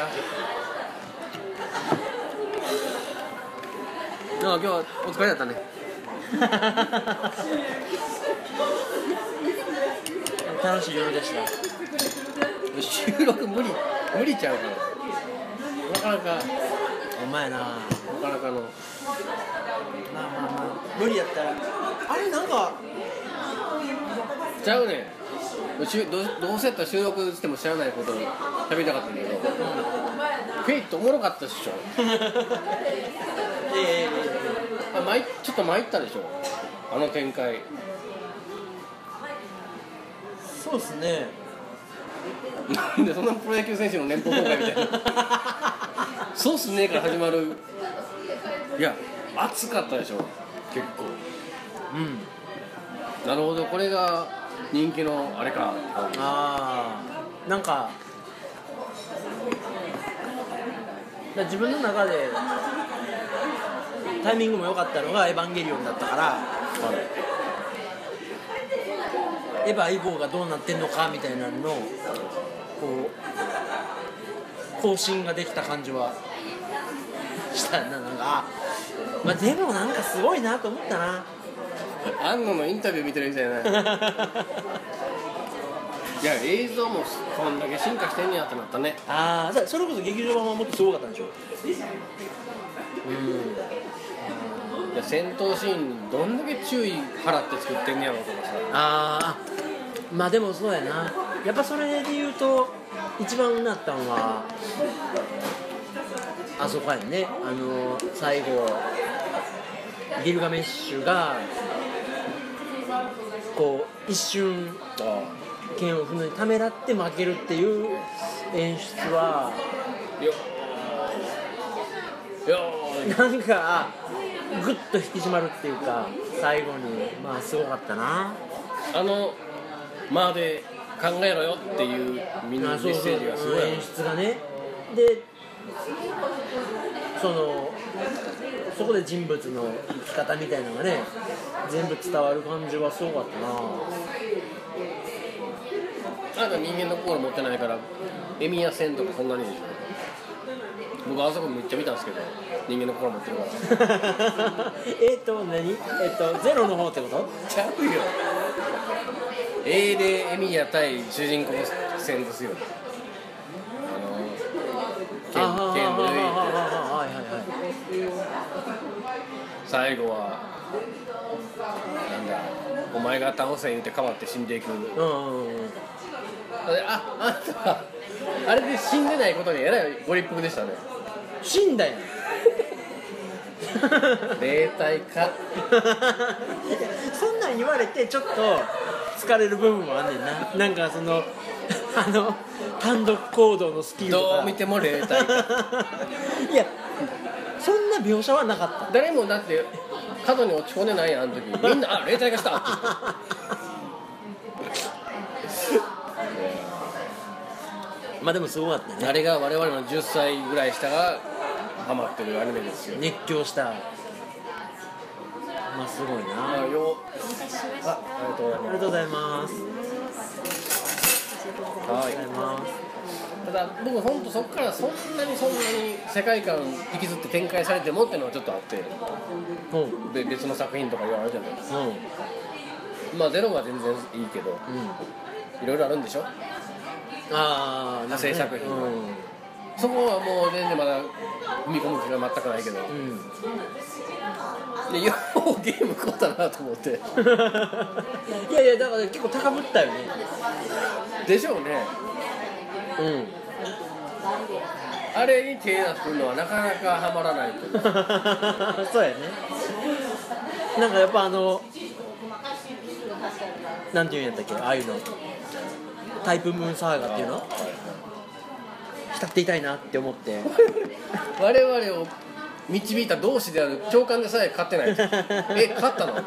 今日はお疲れだったね。楽しい夜でした。収録無理無理ちゃうか。らなかなか。お前な。なかなかの。まあまあまあ。無理やったら。あれなんか。ちゃうねどうどうせやったら収録しても知らないことを喋りたかったんだけど。フェイトおもろかったっしょ。ええあ参ちょっと参ったでしょ。あの展開。そうっすね。なんでそんなプロ野球選手の年俸公開みたいな。そうっすねから始まる。いや熱かったでしょ。結構。うん。なるほど。これが人気のあれか。ああなんか自分の中でタイミングも良かったのが「エヴァンゲリオン」だったから。エヴァ以降がどうなってんのかみたいなののこう更新ができた感じはしたななんか。あまあでもなんかすごいなと思ったな。安野のインタビュー見てるみたいない。や映像もこんだけ進化してんねやってなったね。ああそれこそ劇場版はもっとすごかったんでしょ？うん。いや戦闘シーンにどんだけ注意払って作ってんねやろとかさ。あーまあでもそうやな。やっぱそれで言うと一番うなったのはあそこやんね。あの最後ギルガメッシュがこう一瞬あ剣を踏むのにためらって負けるっていう演出はあよよなんかグッと引き締まるっていうか最後にまあすごかったな。あの間で考えろよっていうみんなメッセージがすごい演出がね。でそのそこで人物の生き方みたいなのがね全部伝わる感じはすごかったな。あなた人間の心持ってないからエミヤ戦とかそんなにでしょ。僕あそこめっちゃ見たんですけど人間の心持ってるから。えっと何？えっとゼロの方ってこと？ちゃうよ。A でエミヤ対主人公戦ですよ最後はなんだお前が倒せ言うて変わって死んでいく。うんうんうんでああんたはあれで死んでないことにえらいご立腹でしたね。死んだやん 霊体か。そんなん言われてちょっと疲れる部分もあんねんな。なんかその あの単独行動のスキルとか。どう見ても霊体か。いやそんな描写はなかった。誰もだって角に落ち込んでないやんあの時。みんな「あ霊体化した!」って言ってまあでもすごかったね。あれが我々の10歳ぐらい下がハマってるアニメですよ。熱狂した。まあすごいな。あよあありがとうございまありがとうございます。すはいありがとうございますただ僕本当そこからそんなにそんなに世界観引きずって展開されてもっていうのはちょっとあってで別の作品とか言われるじゃないですか。まあゼロは全然いいけどうん。いろいろあるんでしょ？ああ派生作品うん。そこはもう全然まだ踏み込む気が全くないけど。うん。でようゲーム買ったなと思って。いやいやだから結構高ぶったよね。でしょうね。うんあれに手出すのはなかなかハマらないと そうやね。なんかやっぱあのなんていうんやったっけああいうの。タイプムーンサーガっていうの？浸っていたいなって思って。我々を導いた同志である長官でさえ勝ってない。え勝ったの？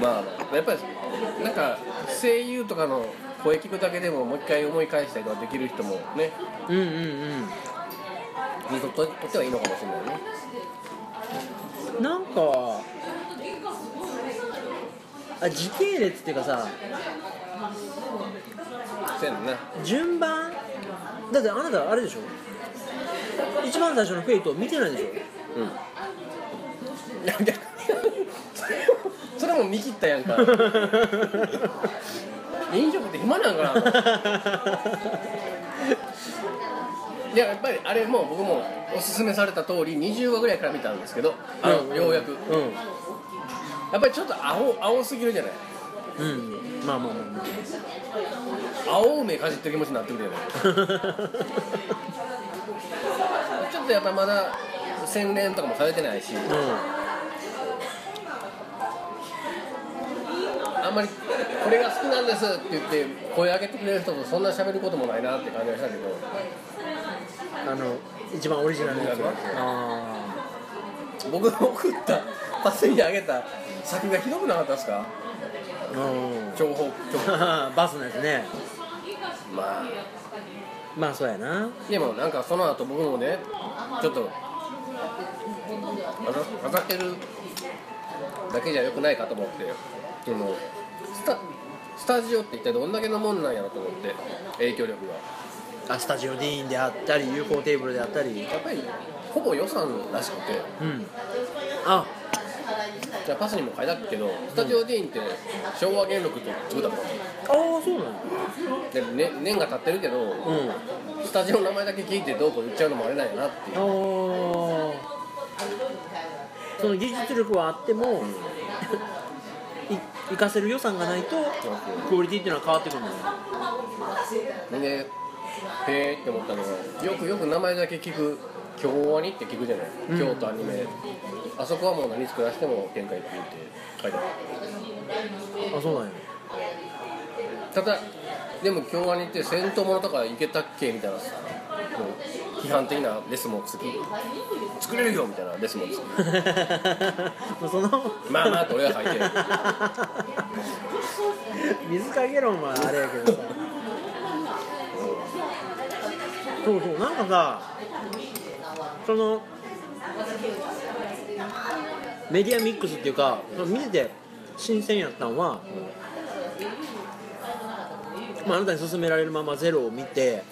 まあやっぱりなんか声優とかの声聞くだけでももう一回思い返したりとかできる人もねうんうんうん。にととってはいいのかもしれないね。なんかあ時系列っていうかさせんな。順番？だってあなたあれでしょ？一番最初のフェイト見てないでしょ？うんそれも見切ったやんか。飲食って暇なんかな？いややっぱりあれも僕もおすすめされた通り20話ぐらいから見たんですけどあの、ようやく。うやっぱりちょっと青青すぎるじゃない？んうん。まあまあまあ青梅かじってる気持ちになってくるじゃない？ちょっとやっぱまだ洗練とかもされてないし。うあんまりこれが好きなんですって言って声上げてくれる人とそんな喋ることもないなって感じがしたけど。んあの一番オリジナルのやつは？僕が送ったパスにあげた先がひどくなかったですか？あうん。情報情報。バスのやつね。まあ。まあそうやな。でもなんかその後僕もねちょっと当たってるだけじゃよくないかと思ってそのスタスタジオって一体どんだけのもんなんやろと思って影響力が。あスタジオディーンであったり UFO テーブルであったり。やっぱりほぼ予算らしくて。うん。あ。じゃあパスにも書いたけどスタジオディーンって昭和元禄と作ったもん。ああそうなので、ね、年が経ってるけどうん。スタジオの名前だけ聞いてどうこう言っちゃうのもあれなんやなっていう。あー。その技術力はあっても、い活かせる予算がないとクオリティっていうのは変わってくるんだよでへえって思ったのがよくよく名前だけ聞く京アニって聞くじゃない、うん。京都アニメ。あそこはもう何作らせても展開って言って書いてある。あそうなんや。ただでも京アニって戦闘ものとかいけたっけみたいなさもう批判的なレスもつく作れるよみたいなレスもつくもうそのまあまあって俺が書いて水かけ論はあれやけどさ。そうそうなんかさそのメディアミックスっていうか見てて新鮮やったんは、まあ、あなたに勧められるままゼロを見て、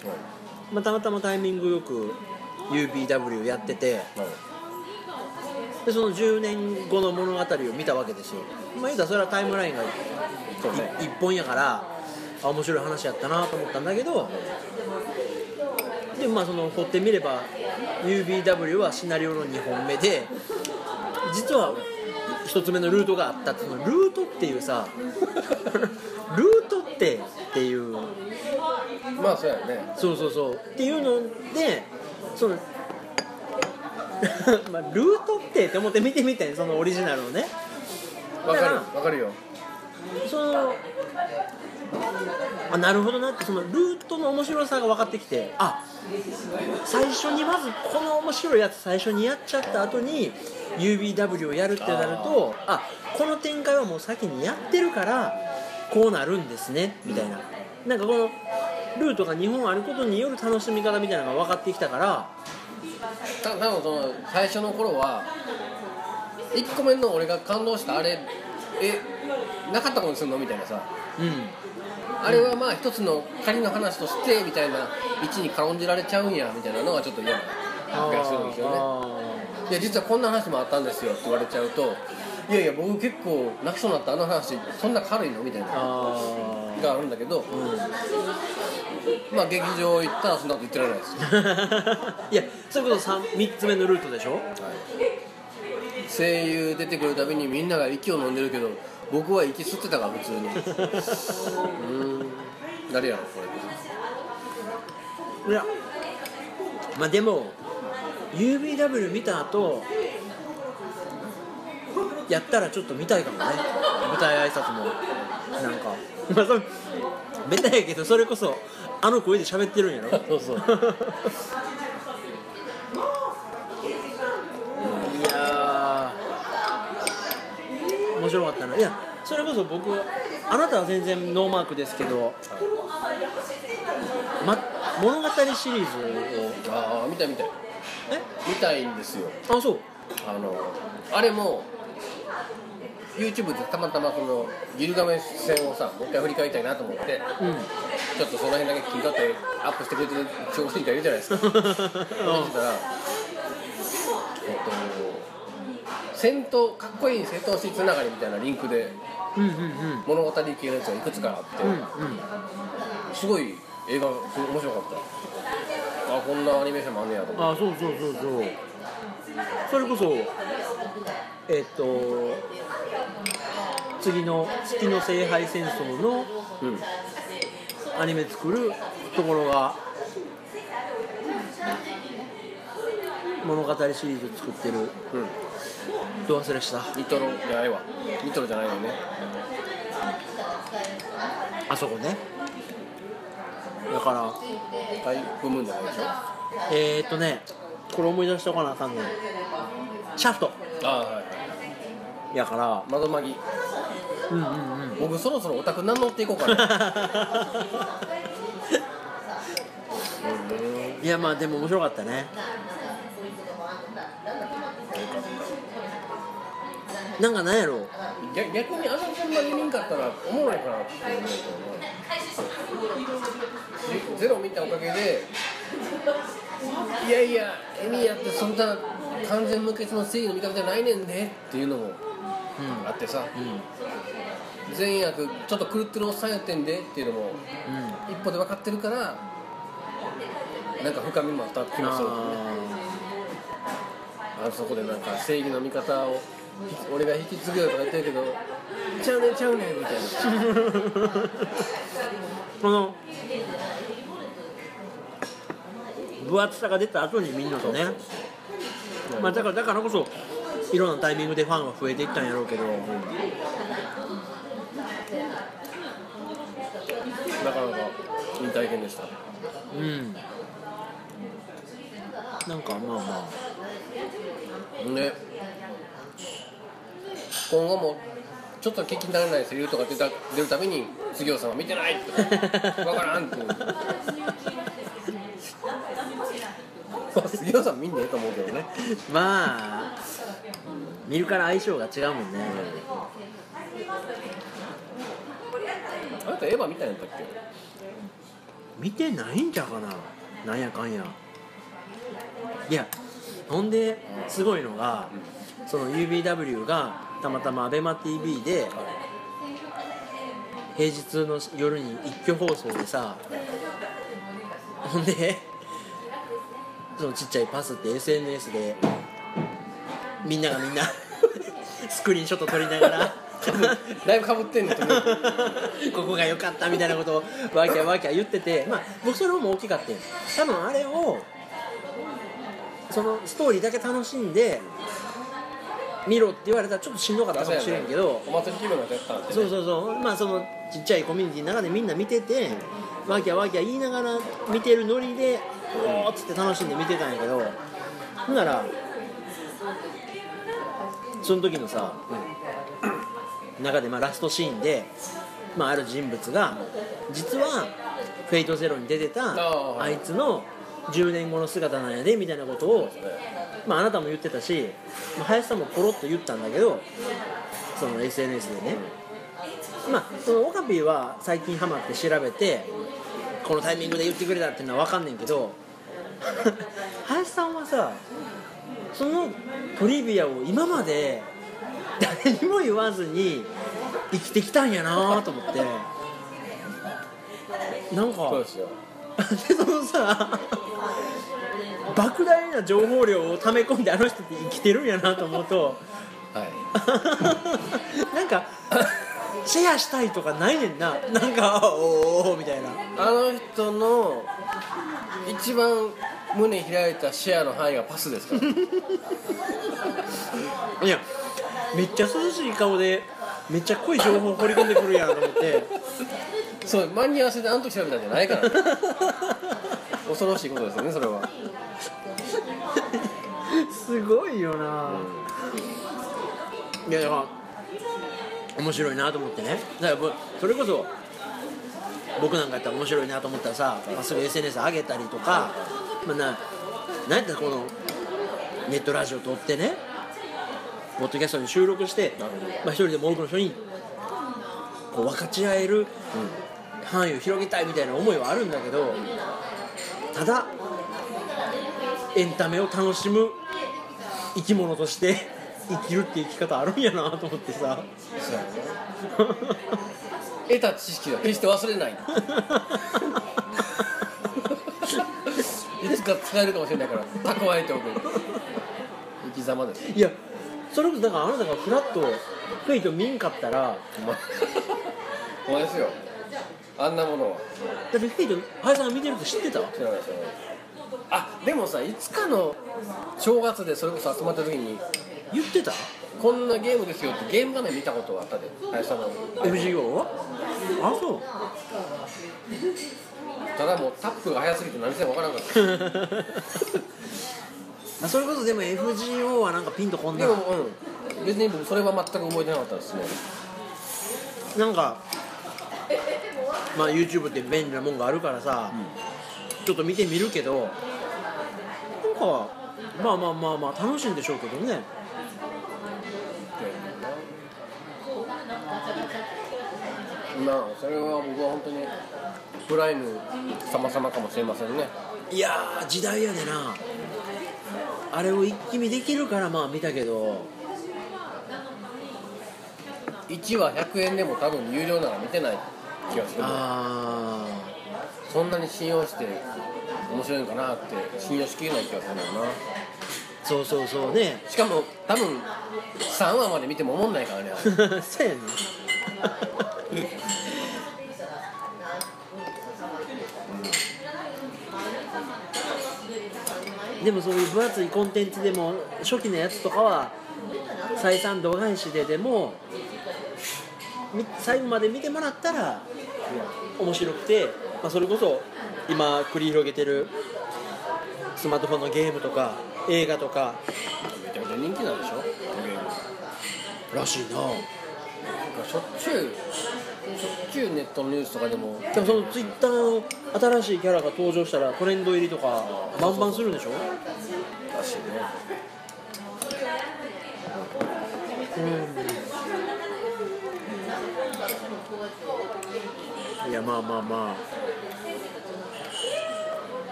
まあ、たまたまタイミングよく UBW やっててでその10年後の物語を見たわけですよ。まあ言うたらそれはタイムラインがそうね。一本やからあ面白い話やったなと思ったんだけどでまあその掘ってみれば UBW はシナリオの2本目で実は1つ目のルートがあった。そのルートっていうさ ルートってっていう。まあそうやね。そうそうそう。っていうのでその まあルートってって思って見てみてん。そのオリジナルをね。わかる。わかるよ。そのあなるほどなってそのルートの面白さが分かってきてあ最初にまずこの面白いやつ最初にやっちゃった後に UBW をやるってなるとあこの展開はもう先にやってるからこうなるんですねみたいな。なんかこのルートが2本あることによる楽しみ方みたいなのが分かってきたからた多分その最初の頃は1個目の俺が感動したあれえなかったことにするの？みたいなさ。うん。あれはまあ一つの仮の話としてみたいな位置に軽んじられちゃうんやみたいなのがちょっと嫌な気がするんですよね。あいや実はこんな話もあったんですよって言われちゃうといやいや僕結構泣きそうになったあの話そんな軽いの？みたいながあるんだけどーうん。まあ劇場行ったらそんなこと言ってられないですよ。いやそれこそ 3, 3つ目のルートでしょ？声優出てくるたびにみんなが息を飲んでるけど僕は息吸ってたから普通に。うーん。誰やろこれ。いやまあでも UBW 見た後やったらちょっと見たいかもね。舞台挨拶も。なんか。まあそれベタやけどそれこそあの声で喋ってるんやろ。そうそう。いやー。面白かったな。いやそれこそ僕あなたは全然ノーマークですけど、ま、物語シリーズを。ああ見たい見た見たいんですよ。あそう。あのあれも YouTube でたまたまそのギルガメ戦をさもう一回振り返りたいなと思ってうん。ちょっとその辺だけ切り取ってアップしてくれてる調子いたいるじゃないですか。そしたら、えっと、戦闘かっこいい戦闘シーンつながりみたいなリンクでうんうんうん。物語系のやつがいくつかあって、うんうん。すごい映画面白かったあこんなアニメーションもあんねやと思って。あそうそうそうそう。それこそえっと次の月の聖杯戦争のうん。アニメ作るところが物語シリーズ作ってる。うん。ど忘れした？ニトロじゃないわ。ニトロじゃないのね。あそこねだからタイプムーンじゃないでしょ？あえー、っとねこれ思い出しとかなあかんねん。シャフト。あはいはいやから窓マギうんうんうん。僕そろそろオタク名乗っていこうかな。う んいやまあでも面白かったね。なんかなんやろ？逆逆にあの順番に見んかったらおもろいかなって思うけど。なゼゼロ見たおかげでいやいやエミヤってそんな完全無欠の正義の味方じゃないねんねっていうのもうあってさんうん善悪ちょっと狂ってるおっさんやってんでっていうのもうん。一歩で分かってるからなんか深みも伝わってきますよねああそこでなんか正義の味方を俺が引き継ぐよとか言ってるけどちゃうねんちゃうねんみたいな。ー この分厚さが出た後に見るのとね。まあだからだからこそいろんなタイミングでファンが増えていったんやろうけど。なかなかいい体験でした。うん。なんかまあまで今後もちょっと聞き慣れないセリフとか出た出るたびに杉尾さんは見てないって分からんっていう杉尾さん見んねえと思うけどね。あまあ見るから相性が違うもんね。あなたエヴァ見たんやったっけ？見てないんちゃうかな。なんやかんや。いやほんですごいのがその UBW がたまたま ABEMATV で平日の夜に一挙放送でさほんでそのちっちゃいパスって SNS でみんながみんなスクリーンショット撮りながらだいぶかぶってんねんと思う。ここが良かったみたいなことをわきゃわきゃ言っててまあ僕それも大きかったよ多分あれをそのストーリーだけ楽しんで見ろって言われたらちょっとしんどかったかもしれんけど。お祭り気分が出たんで、ね、そうそうそう。まあそのちっちゃいコミュニティの中でみんな見ててわきゃわきゃ言いながら見てるノリでおーっつって楽しんで見てたんやけどほんならその時のさ、中でまあラストシーンで、まあ、ある人物が実は「フェイトゼロに出てたあい。つの10年後の姿なんやでみたいなことを、まあ、あなたも言ってたし、まあ、林さんもポロッと言ったんだけどその SNS でね、まあそのオカピーは最近ハマって調べてこのタイミングで言ってくれたっていうのは分かんねんけど林さんはさそのトリビアを今まで誰にも言わずに生きてきたんやなと思って。なんかそうですよ。でそのさ莫大な情報量を溜め込んであの人って生きてるんやなと思うと。はい。なんかシェアしたいとかないねんな。なんかおーおーみたいな。あの人の一番胸開いたシェアの範囲がパスですから。いやめっちゃ涼しい顔でめっちゃ濃い情報掘り込んでくるやんと思って。そう間に合わせであの時調べたんじゃないから、ね、恐ろしいことですよねそれは、すごいよな、いやだから面白いなと思ってね。だからぼそれこそ僕なんかやったら面白いなと思ったらさ、まあ、すぐ SNS 上げたりとか、まあ、ななんやったらこのネットラジオ撮ってねポッドキャストに収録して、まあ、一人でも多くの人にこう分かち合える範囲を広げたいみたいな思いはあるんだけどただエンタメを楽しむ生き物として生きるって生き方あるんやなと思ってさ。そうやな。得た知識は決して忘れない。いつか使えるかもしれないから蓄えておく。生き様です。いやそれこそだからあなたがフラッとフェイト見んかったら。ほんまほんまですよ。あんなものは。だってフェイト林さんが見てるって知ってた？知らない知らない。あでもさいつかの正月でそれこそ集まった時に言ってた？こんなゲームですよってゲーム画面見たことはあったで林さんの FGO は？あそう。ただもうタップが速すぎて何せ分からなかった。あそれこそでも FGO はなんかピンとこんな。でもうん。別に僕それは全く覚えてなかったですね。なんかまあ YouTube って便利なもんがあるからさ、ちょっと見てみるけどなんかまあまあまあまあ楽しいんでしょうけどね。まあそれは僕は本当にプライム様々かもしれませんね。いやー時代やでな。あれを一気見できるからまあ見たけど。1話100円でも多分有料なら見てない気がする。あそんなに信用して面白いのかなって信用しきれない気がするんだよな。ーそうそうそうね。しかも多分3話まで見ても思んないからね そうやね。でもそういう分厚いコンテンツでも初期のやつとかは採算度外視ででもみ最後まで見てもらったら面白くて、まあ、それこそ今繰り広げてるスマートフォンのゲームとか映画とか。めちゃめちゃ人気なんでしょ？らしいな。なんかしょっちゅうしょっちゅうネットのニュースとかでも。でもそのツイッターの新しいキャラが登場したらトレンド入りとかバンバンするんでしょ？らしいね。いやまあまあまあ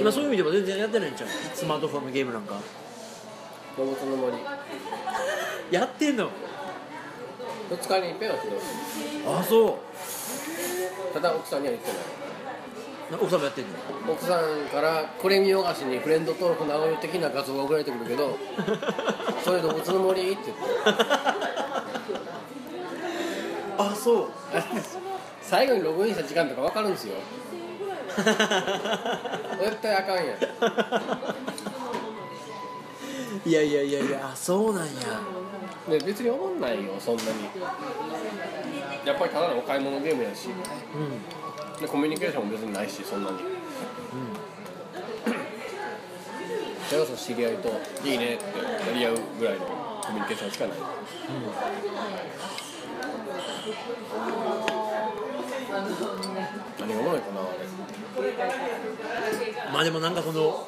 今そういう意味でも全然やってないんちゃう？スマートフォンのゲームなんか。動物の森。やってんの？2日に一遍は来てあそただ奥さんには言ってない。うな奥さんもやってんの？奥さんからこれ見よがしにフレンド登録の青い的な画像が送られてくるけど「それ動物の森?」って言って あそう。最後にログインした時間とか分かるんですよ絶対あかんやん。いやいやいやいやあそうなんや。で別に思んないよそんなに。やっぱりただのお買い物ゲームやし。うん。でコミュニケーションも別にないしそんなに。それこそ知り合いと「いいね」ってやり合うぐらいのコミュニケーションしかない。何がおもろいかなあれまあでもなんかその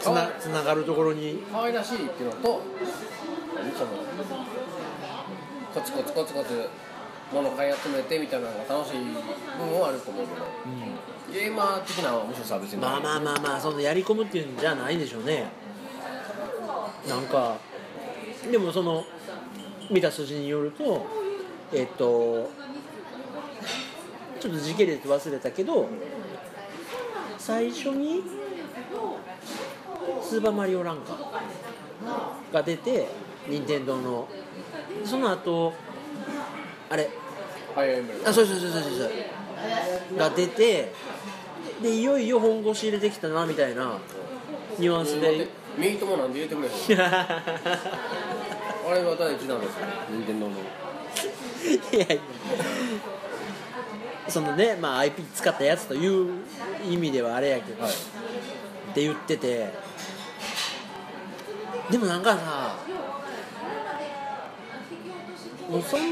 つなつながるところに。可愛らしいっていうのと何そのコツコツコツコツ物買い集めてみたいなのが楽しい部分はあると思うけど、ゲーマー的な面白さは別にまあまあまあまあそのやり込むっていうんじゃないでしょうね。なんかでもその見た筋によるとえっとちょっと時系列忘れたけど最初に「スーパーマリオランカ」が出て任天堂の。その後あれ？あそうそうそうそうそう。が出てでいよいよ本腰入れてきたなみたいなニュアンスで。ミートもなんで入れてくれ あれは第一弾ですよ任天堂の。いやいやそのね、まあ、IP 使ったやつという意味ではあれやけど、はい。って言ってて。でもなんかさもうその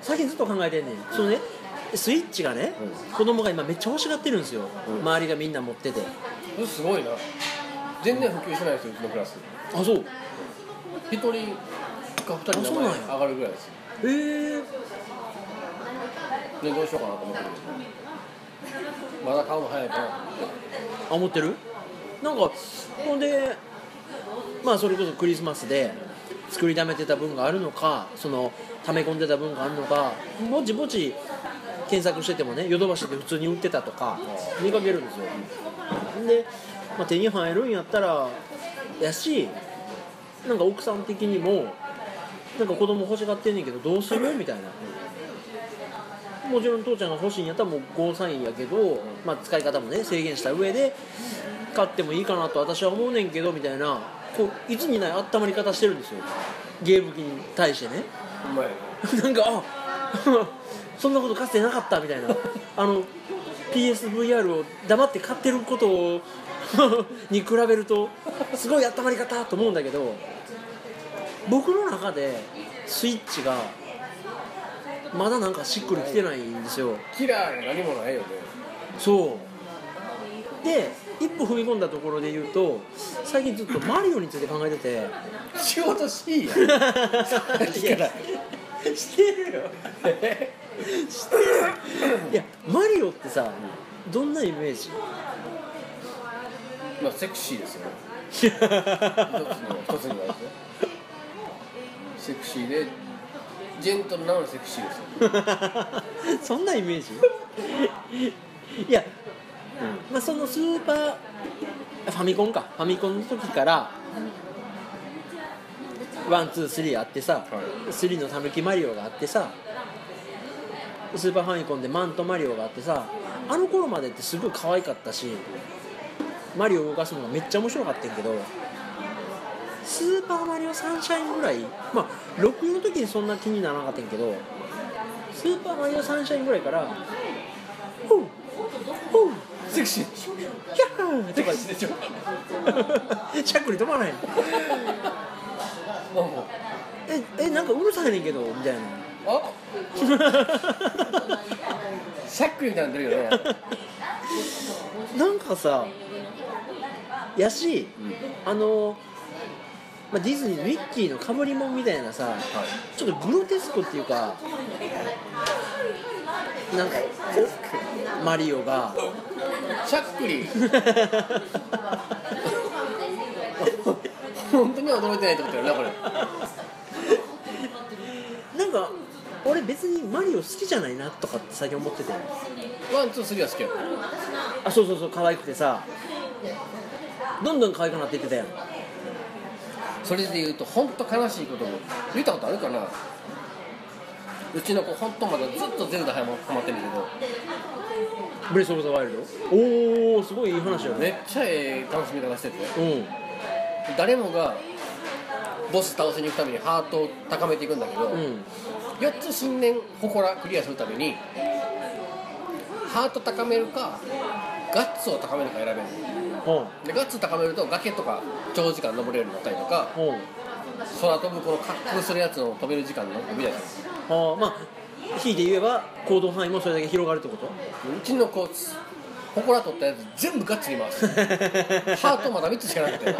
最近ずっと考えてんねん。そのねスイッチがね、子供が今めっちゃ欲しがってるんですよ、うん。周りがみんな持ってて。すごいな。全然普及してないですようちのクラス。あそう。一人か2人名前上がるぐらいですよ。えー、でどうしようかなと思ってるまだ買うの早いかなあ持ってる？なんかほんでまあそれこそクリスマスで作りだめてた分があるのかその溜め込んでた分があるのかぼちぼち検索しててもねヨドバシで普通に売ってたとか見かけるんですよ。で、まあ、手に入るんやったらやしなんか奥さん的にもなんか子供欲しがってんねんけどどうする？みたいな。もちろん父ちゃんが欲しいんやったらもうゴーサインやけど、まあ、使い方もね制限した上で買ってもいいかなと私は思うねんけどみたいなこういつにない温まり方してるんですよ。ゲーム機に対してね。うまい なんかあ そんなことかつてなかったみたいな。あの PSVR を黙って買ってることをに比べるとすごい温まり方と思うんだけど僕の中でスイッチがまだなんかしっくりきてないんですよ。キラーが何もないよね。そう。で一歩踏み込んだところで言うと最近ずっとマリオについて考えてて。仕事しいや してるよ。してるいやマリオってさどんなイメージ？まあセクシーですよね。一つの一つにはセクシーでジェントルなのにセクシーですよ。そんなイメージ？いや、まあ、そのスーパーファミコンか。ファミコンの時から one two three あってさ、はい。スリーのたぬきマリオがあってさスーパーファミコンでマントマリオがあってさあの頃までってすごい可愛かったしマリオを動かすのがめっちゃ面白かったんやけどスーパーマリオサンシャインぐらいまあ6の時にそんな気にならなかったんやけどスーパーマリオサンシャインぐらいから「ほうほうセクシーキャー!」とかでしょ？しゃっくり止まらへん。もええなんかうるさいねんけどみたいな。あ？シャックみたいになってるよね。なんかさやし、あの、まあ、ディズニーのミッキーのかぶりもんみたいなさちょっとグロテスクっていうかなんかおマリオが。しゃっくり本当に驚いてないってことやなこれ。なんか俺別にマリオ好きじゃないなとかって最近思ってて。 one two three は好きや。あそうそうそう可愛くてさ。どんどん可愛くなっていってたやんそれで言うと本当悲しいことも言ったことあるかな。うちの子本当まだずっとゼルダハマってるけど。 Breath of the Wild？おおすごいいい話よめっねちゃええ楽しみ方してて。うん。誰もがボス倒しに行くためにハートを高めていくんだけど、うん。4つ新年祠クリアするためにハート高めるかガッツを高めるか選べるでガッツ高めると崖とか長時間登れるようになったりとか空飛ぶこの滑空するやつの飛べる時間の伸びないですはあまあ引いて言えば行動範囲もそれだけ広がるってこと？うちの子祠取ったやつ全部ガッツに回す。ハートまだ3つしかなくて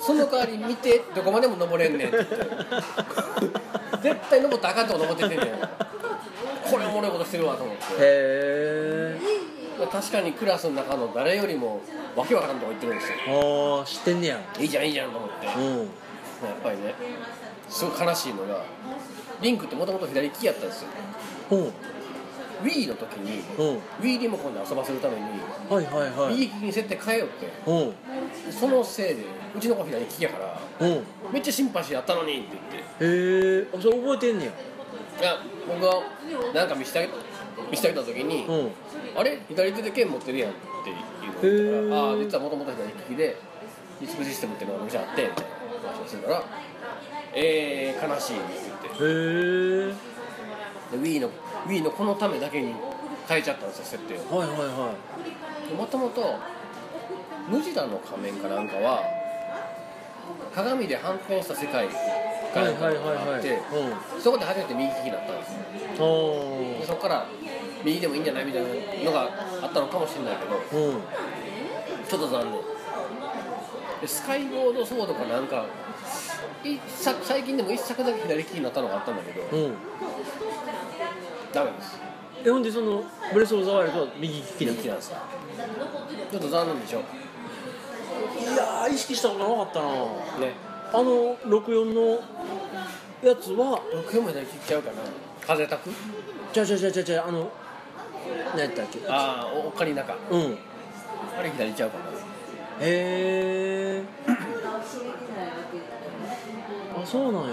その代わり見てどこまでも登れんねんって言って。絶対登ったらあかんとこ登ってってんねん。これおもろいことしてるわと思って。へえ確かにクラスの中の誰よりもわけわからんとこ行ってるんですよ。ああ知ってんねや。いいじゃんいいじゃんと思って。やっうんぱりねすごい悲しいのがリンクってもともと左利きやったんですよ。ほう。Wii の時にう。ん Wii リモコンで遊ばせるためにはいはいはい。Wii 利きに設定変えよって。う。んそのせいでうちの子左利きやからう。んめっちゃシンパシーやったのにって言って。へえあそれ覚えてんねや。いや僕がなんか見せてあげ見せてあげた時にうん。あれ？左手で剣持ってるやんっていうのを言ったらああ実はもともと左利きでディスクシステムっていうのが昔あってみたいな話をするからえー、悲しいって言って。へえで Wii の Wii のこのためだけに変えちゃったんですよ設定を。はいはいはもともとムジダの仮面かなんかは鏡で反転した世界いかはいはいなんかがはいはい。あってそこで初めて右利きになったんですよ。うんでそこから右でもいいんじゃないみたいなのがあったのかもしれないけどうん。ちょっと残念でスカイボードソードかなんか一作最近でも一作だけ左利きになったのがあったんだけどうん。ダメです。えほんでそのブレス・オブ・ザ・ワイルドは右利きなんですよちょっと残念でしょいやー意識したことなかったな。ね。あの64のやつは？僕も左利きちゃうかな。風たくじゃじゃじゃじゃじゃあの何やったっけ？ああおかり中。うん。へあれ左ちゃうかな。えあそうなんや。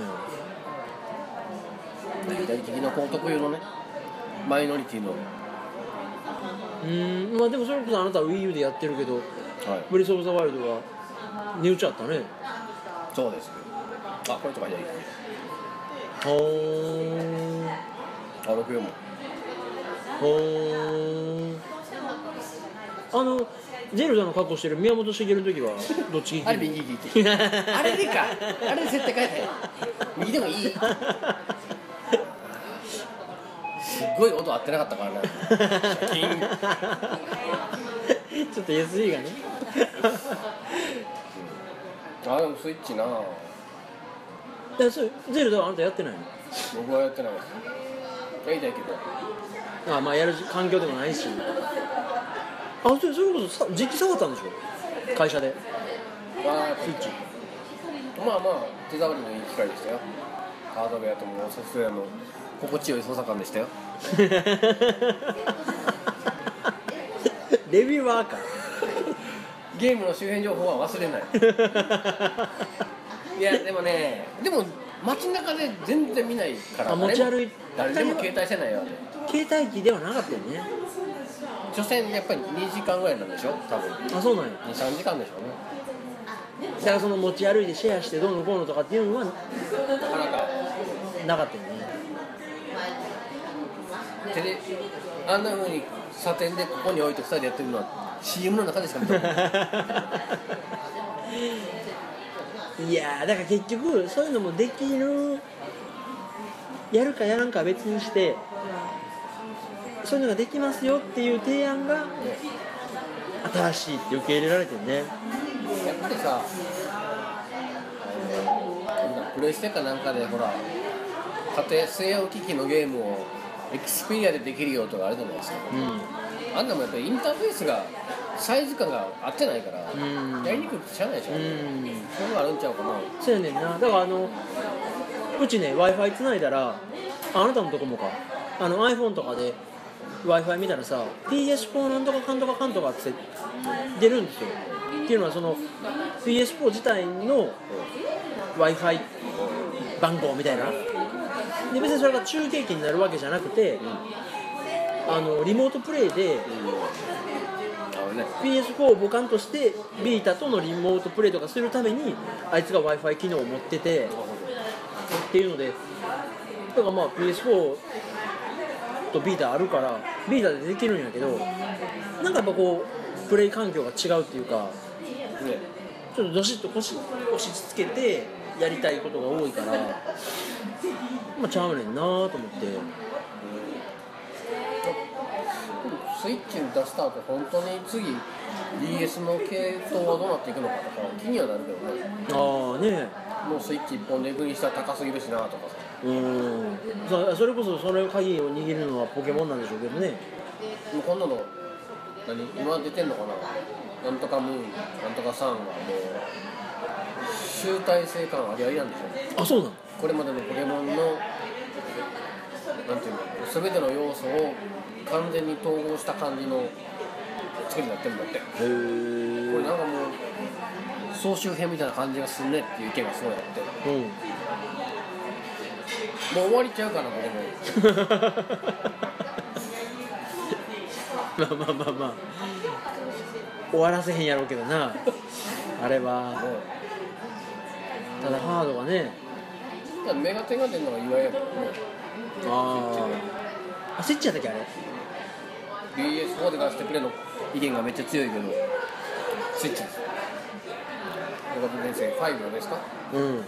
左利きの子特有のね。マイノリティの。はうーん。まあでもそれこそあなたは WiiU でやってるけどい。ブレス・オブ・ザ・ワイルドが値打ちあったね。そうですあこれとか左利きほーん。あ64もほあのゼルダの格好してる宮本茂の時はどっちあれ右利き あれでか。あれで絶対変えて右でもいい。すっごい音合ってなかったからな。シャキン。ちょっと SE がね。あでもスイッチな。えそうゼルダはあなたやってないの？僕はやってないです。やりたいけどあまあやる環境でもないし。あそれそれこそさ実機触ったんでしょ？会社で。まあスイッチ。まあまあ手触りのいい機械でしたよ。ハードウェアともソフトウェアも心地よい操作感でしたよ。レビューワーカーゲームの周辺情報は忘れない。いやでもねでも街中で全然見ないからあ持ち歩い誰でも携帯してないよあれ携帯機ではなかったよね。所詮やっぱり2時間ぐらいなんでしょ？多分。あそうなんや。23時間でしょうね。だからその持ち歩いてシェアしてどうのこうのとかっていうのはなかなかなかったよね。テレあんなふうにサテンでここに置いて2人でやってるのは CM の中でしか見たい。いやーだから結局そういうのもできるやるかやらんかは別にしてそういうのができますよっていう提案が新しいって受け入れられてるね。やっぱりさプレイステかなんかでほら家庭据え置き機のゲームをエクスペリアでできるよとかあるじゃないですか。うあんなもんやっぱりインターフェースがサイズ感が合ってないから、うん。やりにくくてしゃあないでしょ、ん。うん。そういうのがあるんちゃうかな。そうやねんな。だからあのうちね w i f i つないだらああなたのとこもか。あの iPhone とかで w i f i 見たらさ PS4 なんとかかんとかかんとかって出るんですよ。っていうのはその PS4 自体の w i f i 番号みたいな。で別にそれが中継機になるわけじゃなくて、あのリモートプレイであのね。PS4 を母艦としてビータとのリモートプレイとかするためにあいつが w i f i 機能を持っててっていうので。だからまあ PS4 とビータあるからビータでできるんやけどなんかやっぱこうプレイ環境が違うっていうかね。ちょっとどしっと押し押しつけてやりたいことが多いからまあちゃうねんなと思って。スイッチに出した後本当に次 DS の系統はどうなっていくのかとか気にはなるけどね。ああね。もうスイッチ1本で分にしたら高すぎるしなとかさうん。そそれこそそれを鍵を握るのはポケモンなんでしょうけどね。もうこんなの何今出てんのかな？なんとかムーンなんとかサンはもう集大成感ありありなんでしょあそうなの？これまでのポケモンのなんていうの全ての要素を完全に統合した感じの作りになってるんだって。へこれえなんかもう総集編みたいな感じがすんねっていう意見がすごいあって。うんもう終わりちゃうかなこれもまあまあまあまあ。終わらせへんやろうけどな。あれは。ねただハードがね。だメガテンが出るのが岩井やもんね。あー。あスイッチやったっけあれ？BS4 で出してくれの意見がめっちゃ強いけど。スイッチ。ですメガテン先生5ですか？うん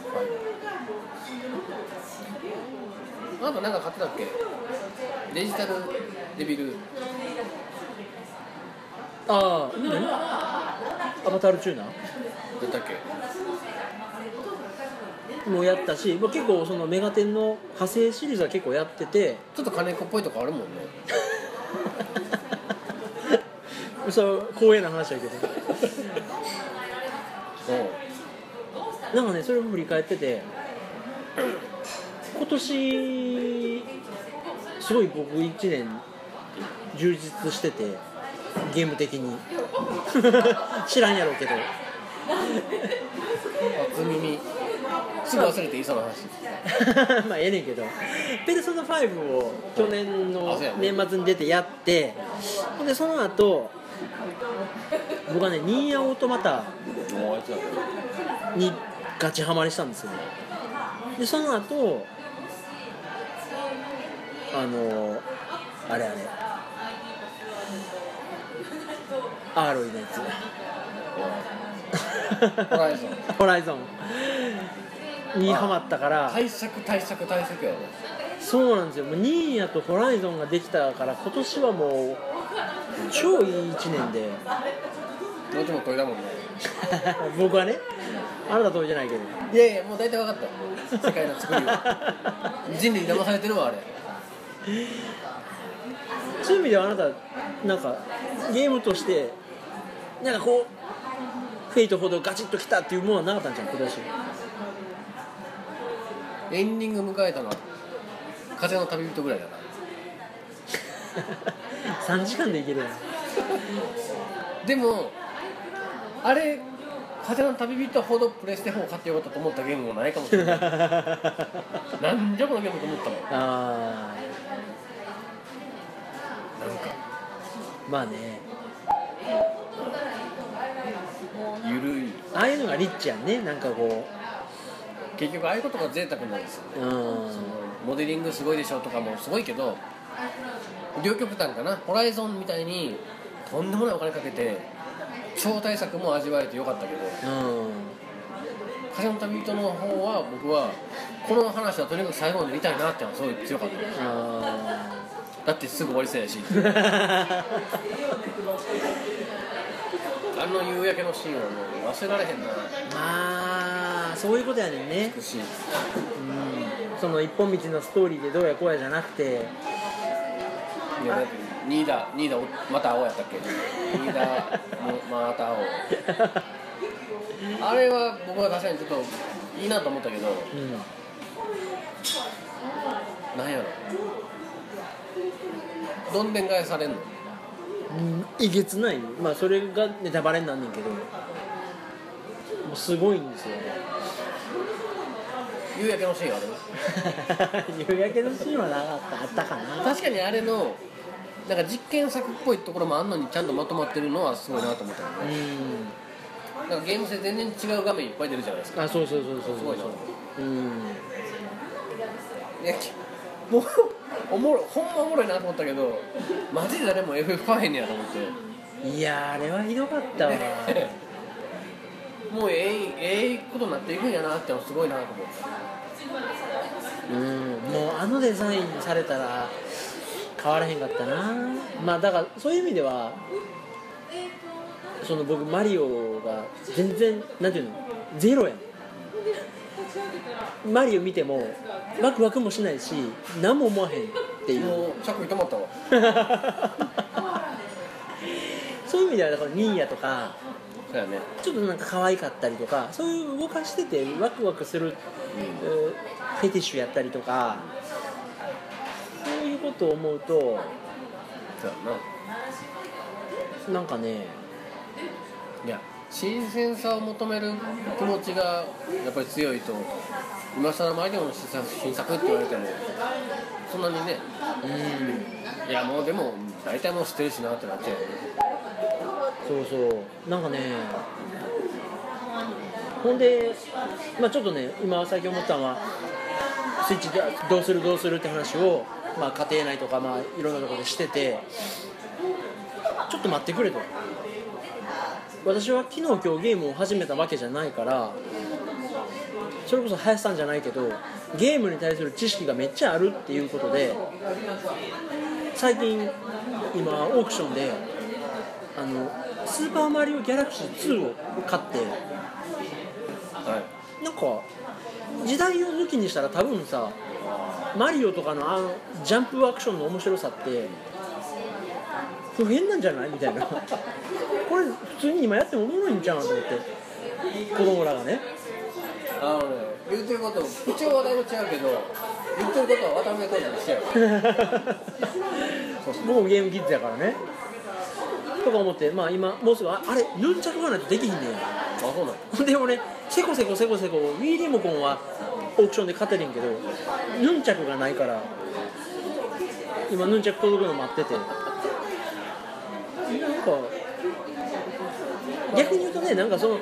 あなたなんか買ってたっけ？デジタルデビル。ああ何アバタールチューナー？だったっけ？もやったしまあ結構そのメガテンの派生シリーズは結構やってて。ちょっと金子っぽいとこあるもんね。そう光栄な話だけど。う。なんかねそれを振り返ってて。今年すごい僕1年充実しててゲーム的に。知らんやろうけど。ん初耳。すぐ忘れていいその話。まあええねんけど「ペルソナ5」を去年の年末に出てやってほんでその後僕はねニーヤオートマタにガチハマりしたんですよね。でその後あのあれあれ。アーロイのやつ。ホライゾン。ホライゾン。にハマったから。対策対策対策やろ。そうなんですよ。もうニーヤとホライゾンができたから今年はもう超いい1年で。どっちも鳥だもんね。僕はね。あなた通りじゃないけど。いやいやもう大体分かった。世界の作りは。人類騙されてるわあれそういう意味ではあなたなんかゲームとしてなんかこうフェイトほどガチッときたっていうものはなかったんじゃん今年。エンディング迎えたのは風の旅人ぐらいだな。3時間でいけるやんでもあれ風の旅人ほどプレステ4買ってよかったと思ったゲームもないかもしれない。なんじゃこのゲームと思ったもん。なんかあーまあね。ゆるい。ああいうのがリッチやんねなんかこ結局ああいうことが贅沢なんですよううん。そのモデリングすごいでしょとかもすごいけど両極端かな。ホライゾンみたいにとんでもないお金かけて超大作も味わえてよかったけどうん。風の旅人の方は僕はこの話はとにかく最後まで見たいなっていうのはすごい強かった。ですあだってすぐ終わりそうやし。ー あの夕焼けのシーンはもう忘れられへんな。まあそういうことやねんね。美しい。うん。その一本道のストーリーでどうやこうやじゃなくて。いやだってニーダニーダまた青やったっけ？ニーダもまた青。あれは僕は確かにちょっといいなと思ったけど。うん。なんやろどんでん返されんの？うんえげつない。まあそれがネタバレになんねんけど。もうすごいんですよ。夕焼けのシーンある？夕焼けのシーンはなかった。あったかな。確かにあれのなんか実験作っぽいところもあんのにちゃんとまとまってるのはすごいなと思ったうよね。ん。なんかゲーム性全然違う画面いっぱい出るじゃないですか。あそうそうそうそうすごいなう。ん。いやもう おもろほんまおもろいなと思ったけどマジで誰も FF 買わへんねやと思って。いやーあれはひどかったわ。もうええええことになっていくんやなってのすごいなと思ってうんもうあのデザインされたら変わらへんかったな。まあだからそういう意味ではその僕マリオが全然なんていうのゼロやんマリオ見てもワクワクもしないし何も思わへんっていう。もう着衣止まったわ。そういう意味ではだからニーヤとかそうやね。ちょっとなんか可愛かったりとかそういう動かしててワクワクする、えーフェティッシュやったりとかそういうことを思うとそうやな。なんかねいや新鮮さを求める気持ちがやっぱり強いと今更マリオの新作新作って言われてもそんなにねうん。いやもうでも大体もう知ってるしなってなっちゃうよねそうそう。なんかねほんで、まあ、ちょっとね今最近思ったのはスイッチどうするどうするって話を、まあ、家庭内とか、まあ、いろんなところでしててちょっと待ってくれと。私は昨日今日ゲームを始めたわけじゃないからそれこそ林さんじゃないけどゲームに対する知識がめっちゃあるっていうことで最近今オークションであのスーパーマリオギャラクシー2を買ってはい。なんか時代を抜きにしたら多分さマリオとかのあのジャンプアクションの面白さって不変なんじゃない？みたいな。これ普通に今やってもおもろいんちゃうと思って。子供らがね。あのね言ってること口調はだいぶ違うけど言ってることは渡辺浩二と一緒や 僕もゲームキッズやからね。とか思ってまあ今もうすぐああれヌンチャクがないとできひんねんあそうなんで俺せこせこせこせこウィーリモコンはオークションで勝てるんけどヌンチャクがないから今ヌンチャク届くの待ってて逆に言うとねなんかその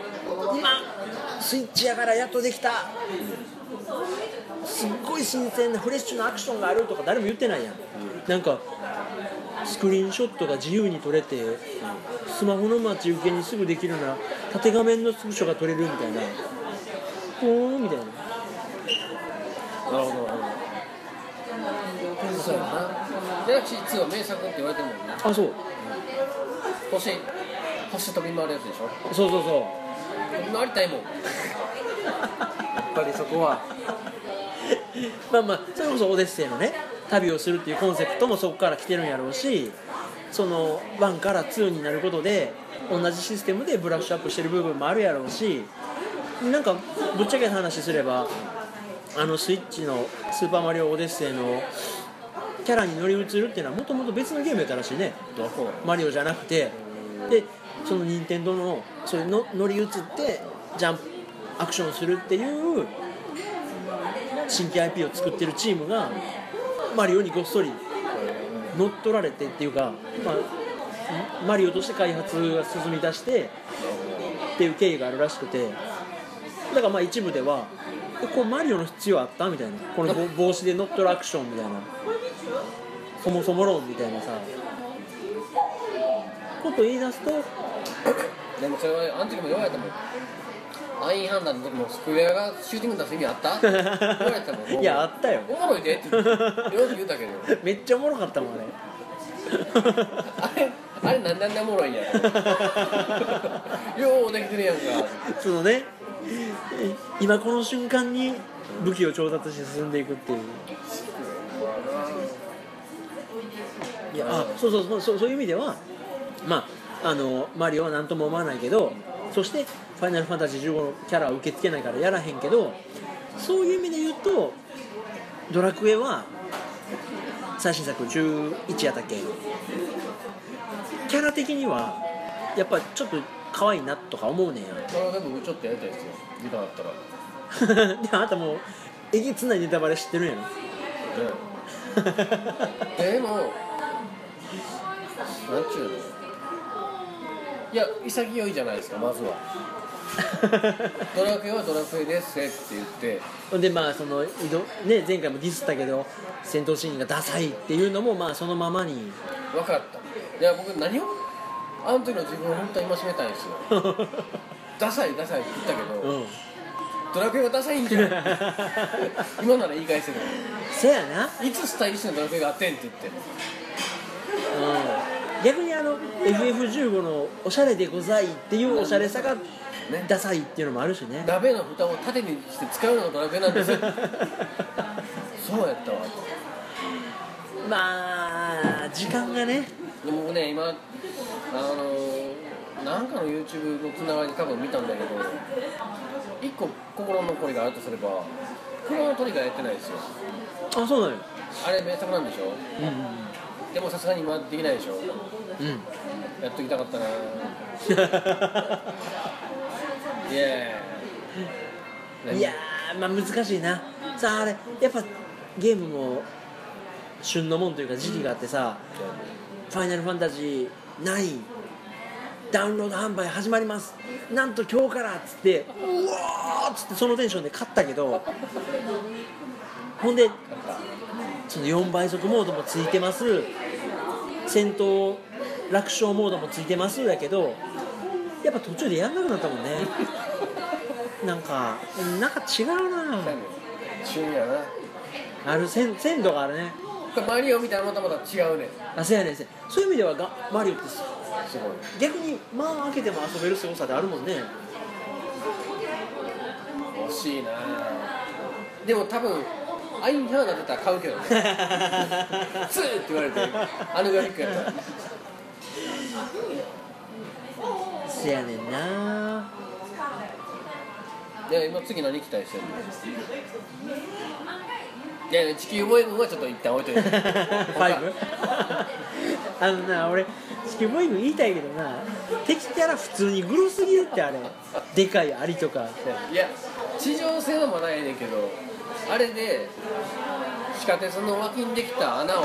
今スイッチやからやっとできた。すっごい新鮮なフレッシュなアクションがあるとか誰も言ってないやん、なんかスクリーンショットが自由に撮れてスマホの待ち受けにすぐできるな縦画面のスクショが撮れるみたいな。ポーンみたいな。なるほど。なるほどそうやな。ギャラクシー2は名作って言われてるもんね。あそう星星飛び回るやつでしょ？そうそうそう。飛び回りたいもん。やっぱりそこは。まあまあそれこそオデッセイのね旅をするっていうコンセプトもそこから来てるんやろうしその1から2になることで同じシステムでブラッシュアップしてる部分もあるやろうしなんかぶっちゃけた話すればあのスイッチの「スーパーマリオオデッセイ」のキャラに乗り移るっていうのはもともと別のゲームやったらしいね。マリオじゃなくて。でその任天堂のそれの乗り移ってジャンプアクションするっていう新規 IP を作ってるチームがマリオにごっそり乗っ取られてっていうか、まあ、マリオとして開発が進み出してっていう経緯があるらしくて。だからまあ一部ではえこれマリオの必要あった？みたいな。このぼ帽子で乗っ取るアクションみたいなそもそも論みたいなさ。こと言い出すと。でもそれはあの時も言われたもん。アインハンダーの時もスクエアがシューティング出す意味あった？って言われたもん。いやあったよ。おもろいでって言って。よく言うたけど。めっちゃおもろかったもんあれ。あれあれなんであんなおもろいんやようできてるやんか。そのね今この瞬間に武器を調達して進んでいくっていういやあそうそうそうそうそういう意味ではまああのマリオは何とも思わないけどそして「ファイナルファンタジー15」のキャラは受け付けないからやらへんけどそういう意味で言うと「ドラクエ」は最新作11やったっけ？キャラ的にはやっぱちょっと可愛いなとか思うねんや。これはでもちょっとやりたいですよ。時間あったら。であなたもうえげつないネタバレ知ってるんやろ？でもなんちゅうの？いや潔いじゃないですかまずは。ドラクエはドラクエですって言って。ほんでまあその移動ね前回もディスったけど戦闘シーンがダサいっていうのもまあそのままに。分かった。いや僕何をあの時の自分を本当に戒めたいんですよ。ダサいダサいって言ったけど、うん。ドラクエはダサいんじゃん 今なら言い返せる。せやな、うん、いつスタイリッシュなドラクエがあってんって言って逆にあの FF15 のおしゃれでございっていうおしゃれさがねダサいっていうのもあるしね。鍋の蓋を縦にして使うのがドラクエなんですよ。そうやったわ。まあ時間がね。でもね今あのなんかの YouTube のつながりで多分見たんだけど一個心残りがあるとすればクロノトリガーやってないですよ。あそうなのよあれ名作なんでしょ？うんうんでもさすがに今できないでしょ。うん。やっときたかったな。イエーイいやーまあ難しいな。さああれやっぱゲームも旬のもんというか時期があってさ「ファイナルファンタジー9」ダウンロード販売始まります。なんと今日からっつってうわーっつってそのテンションで買ったけどほんでその4倍速モードもついてます。戦闘楽勝モードもついてますやけどやっぱ途中でやんなくなったもんね。なんかなんか違うな。旬やな。ある鮮鮮度があるね。マリオみたいなのとまた違うね。あそうやね。んそうやそういう意味ではがマリオってすごい。逆に間を開けても遊べる凄さであるもんね。惜しいな。でも多分アインハンダー出たら買うけどね。two って言われてあのグラフィックやったら。せやねんな。で今次何期待してる。のいや地球防衛軍はちょっと一旦置いといて。ファイブ？あのな俺地球ボーイング言いたいけどな。敵キャラ普通にグロすぎるってあれ。でかいアリとかいや地上戦はまだええねんけどあれで地下鉄の脇にできた穴を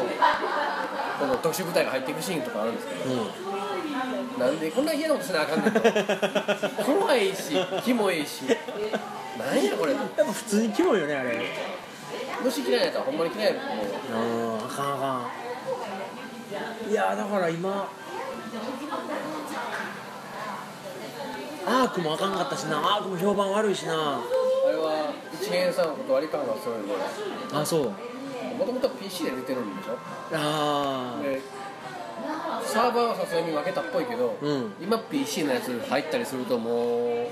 この特殊部隊が入っていくシーンとかあるんですけどうん。なんでこんな嫌なことしなあかんねんと。怖いしキモいし。なんやこれ。やっぱ普通にキモいよねあれ。虫嫌いやったらほんまに嫌いやと思うああかんあかん。いやだから今アークもあかんかったしな。アークも評判悪いしなあれは一元さんの断り感がすごいあそう。もともと PC で出てるんでしょ？あでサーバーはさすがに分けたっぽいけど、うん。今 PC のやつ入ったりするとも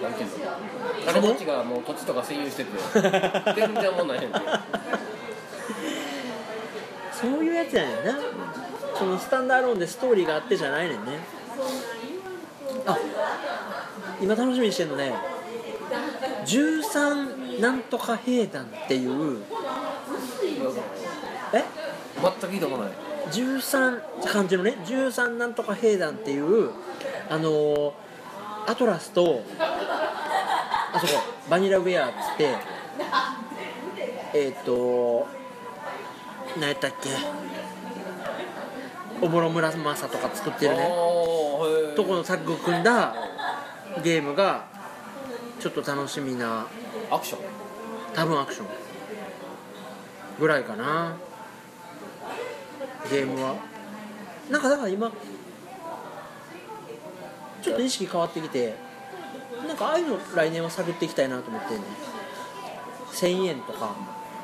うなんていうの？金持ちがもう土地とか占有してて 全然もんないへん。てそういうやつやねんな。そのスタンダーローンでストーリーがあってじゃないねんね。あ今楽しみにしてんのね13なんとか兵団っていうえ？全くいいとこない。13漢字のね13なんとか兵団っていうあのーアトラスとあそこバニラウェアっつってえっ、と何やったっけ？おぼろ村正とか作ってるね。ねとこのタッグを組んだゲームがちょっと楽しみなアクション？多分アクションぐらいかな。ゲームは。なんかだから今ちょっと意識変わってきてなんかああいうの来年は探っていきたいなと思ってんね1000円とか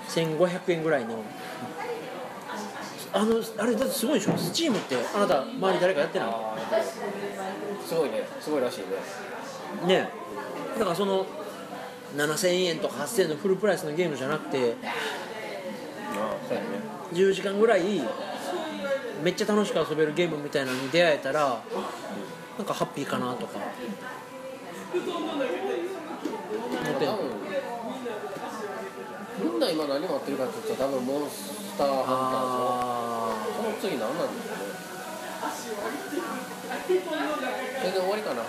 1500円ぐらいの。あのあれだってすごいでしょ？スチームってあなた周り誰かやってない？すごいね。すごいらしいね。ねだからその7000円とか8000円のフルプライスのゲームじゃなくてああそうやね。10時間ぐらいめっちゃ楽しく遊べるゲームみたいなのに出会えたらなんかハッピーかなとか。思ってんみんな今何持ってるかって言ったら多分モンスターハンターあその次何なんだろうね全然終わりかな